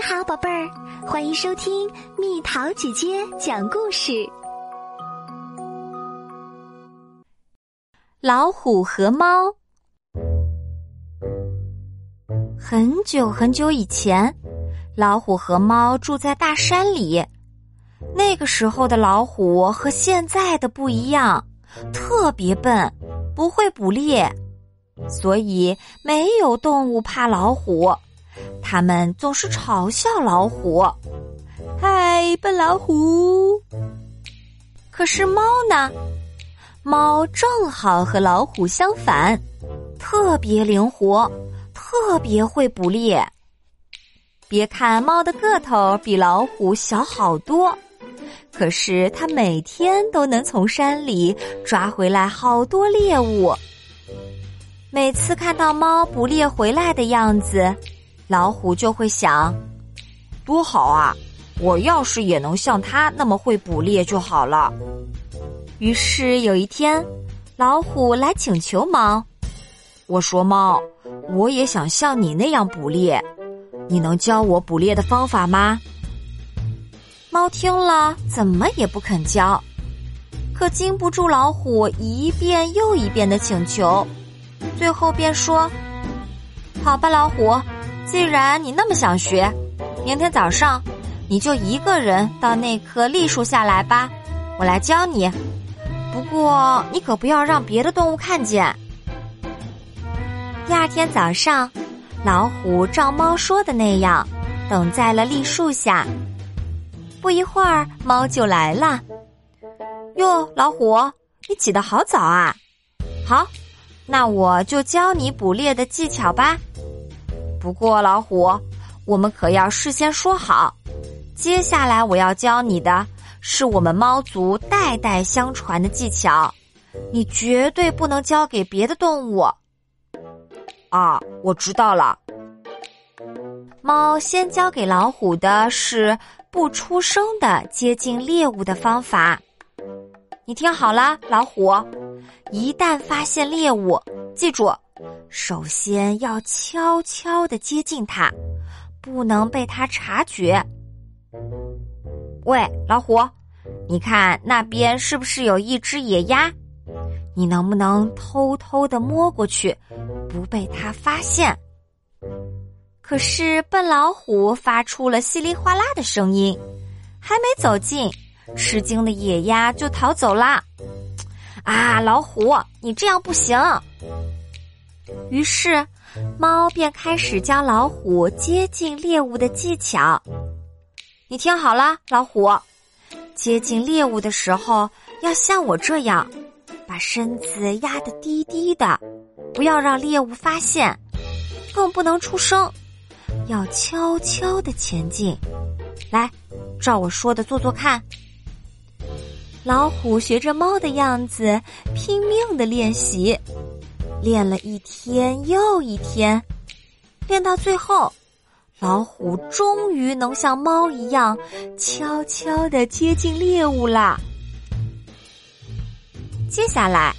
你好，宝贝儿，欢迎收听蜜桃姐姐讲故事。老虎和猫。很久很久以前，老虎和猫住在大山里。那个时候的老虎和现在的不一样，特别笨，不会捕猎，所以没有动物怕老虎。他们总是嘲笑老虎，“嗨，笨老虎！”可是猫呢？猫正好和老虎相反，特别灵活，特别会捕猎。别看猫的个头比老虎小好多，可是它每天都能从山里抓回来好多猎物。每次看到猫捕猎回来的样子。老虎就会想，多好啊！我要是也能像它那么会捕猎就好了。于是有一天，老虎来请求猫：“我说猫，我也想像你那样捕猎，你能教我捕猎的方法吗？”猫听了，怎么也不肯教，可经不住老虎一遍又一遍的请求，最后便说：“好吧，老虎。”既然你那么想学，明天早上你就一个人到那棵栗树下来吧，我来教你。不过你可不要让别的动物看见。第二天早上，老虎照猫说的那样，等在了栗树下。不一会儿，猫就来了。哟，老虎，你起得好早啊！好，那我就教你捕猎的技巧吧。不过，老虎，我们可要事先说好，接下来我要教你的是我们猫族代代相传的技巧，你绝对不能教给别的动物。啊，我知道了。猫先教给老虎的是不出声的接近猎物的方法。你听好了，老虎，一旦发现猎物，记住。首先要悄悄的接近它，不能被它察觉。喂，老虎，你看那边是不是有一只野鸭？你能不能偷偷的摸过去，不被它发现？可是笨老虎发出了稀里哗啦的声音，还没走近，吃惊的野鸭就逃走啦。啊，老虎，你这样不行。于是，猫便开始教老虎接近猎物的技巧。你听好了，老虎，接近猎物的时候要像我这样，把身子压得低低的，不要让猎物发现，更不能出声，要悄悄的前进。来，照我说的做做看。老虎学着猫的样子，拼命的练习。练了一天又一天，练到最后，老虎终于能像猫一样悄悄的接近猎物啦。接下来，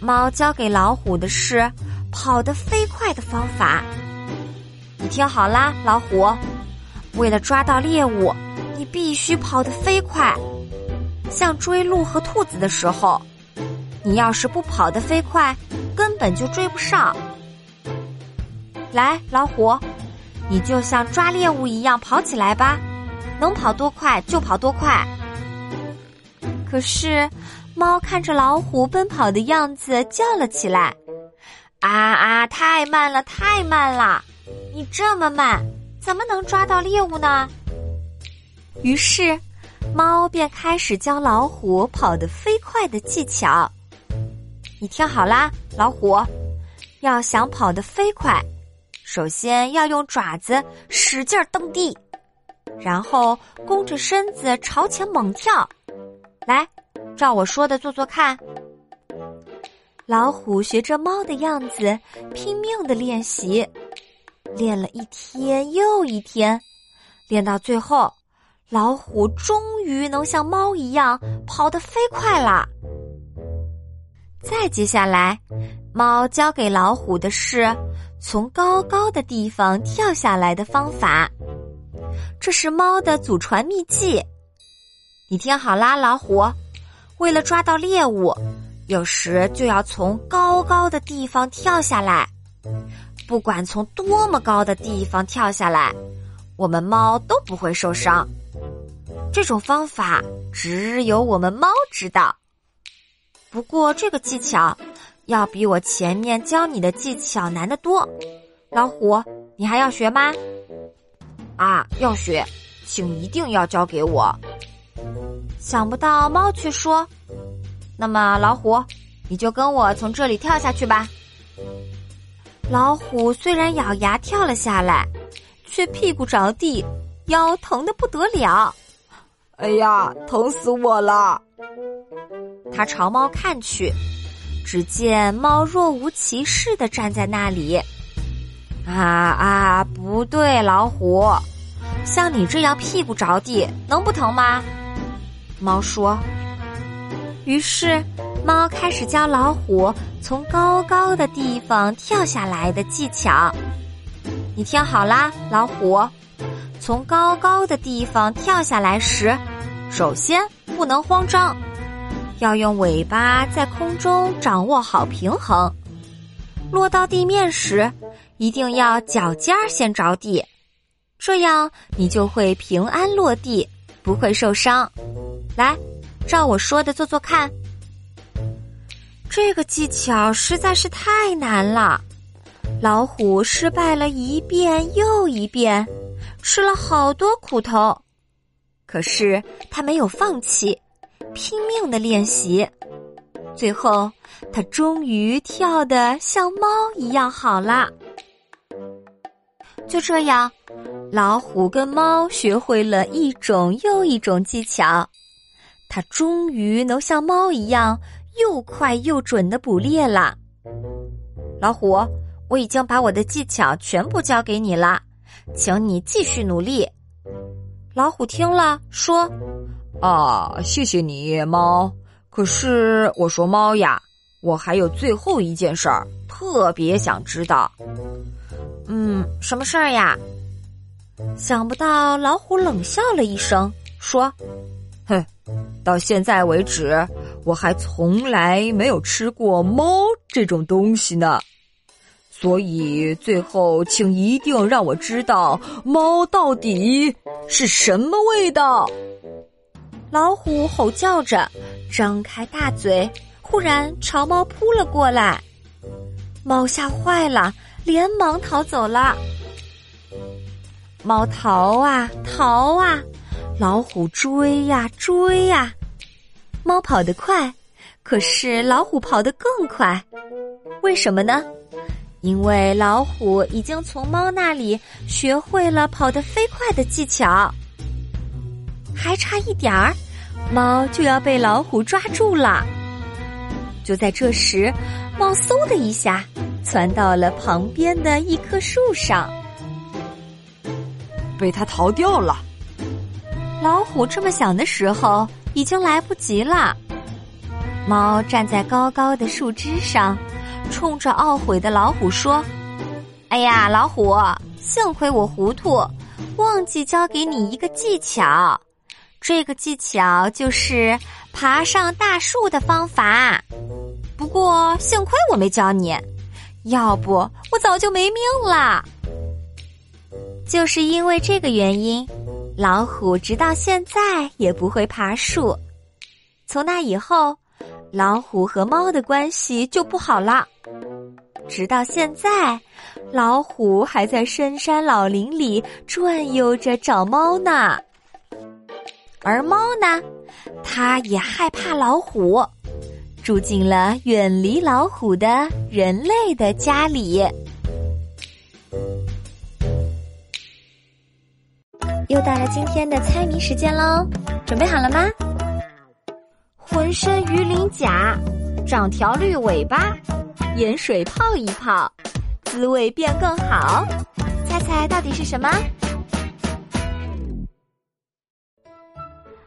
猫教给老虎的是跑得飞快的方法。你听好啦，老虎，为了抓到猎物，你必须跑得飞快，像追鹿和兔子的时候，你要是不跑得飞快。根本就追不上。来，老虎，你就像抓猎物一样跑起来吧，能跑多快就跑多快。可是，猫看着老虎奔跑的样子，叫了起来：“啊啊，太慢了，太慢了！你这么慢，怎么能抓到猎物呢？”于是，猫便开始教老虎跑得飞快的技巧。你听好啦，老虎，要想跑得飞快，首先要用爪子使劲蹬地，然后弓着身子朝前猛跳。来，照我说的做做看。老虎学着猫的样子，拼命的练习，练了一天又一天，练到最后，老虎终于能像猫一样跑得飞快啦。再接下来，猫教给老虎的是从高高的地方跳下来的方法。这是猫的祖传秘技。你听好啦，老虎，为了抓到猎物，有时就要从高高的地方跳下来。不管从多么高的地方跳下来，我们猫都不会受伤。这种方法只有我们猫知道。不过这个技巧要比我前面教你的技巧难得多。老虎，你还要学吗？啊，要学，请一定要教给我。想不到猫却说：“那么老虎，你就跟我从这里跳下去吧。”老虎虽然咬牙跳了下来，却屁股着地，腰疼的不得了。哎呀，疼死我了！他朝猫看去，只见猫若无其事的站在那里。啊啊，不对，老虎，像你这样屁股着地，能不疼吗？猫说。于是，猫开始教老虎从高高的地方跳下来的技巧。你听好啦，老虎。从高高的地方跳下来时，首先不能慌张，要用尾巴在空中掌握好平衡。落到地面时，一定要脚尖儿先着地，这样你就会平安落地，不会受伤。来，照我说的做做看。这个技巧实在是太难了，老虎失败了一遍又一遍。吃了好多苦头，可是他没有放弃，拼命的练习。最后，他终于跳得像猫一样好了。就这样，老虎跟猫学会了一种又一种技巧，它终于能像猫一样又快又准的捕猎了。老虎，我已经把我的技巧全部教给你了。请你继续努力。老虎听了说：“啊，谢谢你，猫。可是我说猫呀，我还有最后一件事儿，特别想知道。嗯，什么事儿呀？想不到老虎冷笑了一声，说：哼，到现在为止，我还从来没有吃过猫这种东西呢。”所以，最后请一定让我知道猫到底是什么味道。老虎吼叫着，张开大嘴，忽然朝猫扑了过来。猫吓坏了，连忙逃走了。猫逃啊逃啊，老虎追呀追呀。猫跑得快，可是老虎跑得更快，为什么呢？因为老虎已经从猫那里学会了跑得飞快的技巧，还差一点儿，猫就要被老虎抓住了。就在这时，猫嗖的一下窜到了旁边的一棵树上，被它逃掉了。老虎这么想的时候，已经来不及了。猫站在高高的树枝上。冲着懊悔的老虎说：“哎呀，老虎，幸亏我糊涂，忘记教给你一个技巧。这个技巧就是爬上大树的方法。不过幸亏我没教你，要不我早就没命了。就是因为这个原因，老虎直到现在也不会爬树。从那以后。”老虎和猫的关系就不好了，直到现在，老虎还在深山老林里转悠着找猫呢。而猫呢，它也害怕老虎，住进了远离老虎的人类的家里。又到了今天的猜谜时间喽，准备好了吗？浑身鱼鳞甲，长条绿尾巴，盐水泡一泡，滋味变更好。猜猜到底是什么？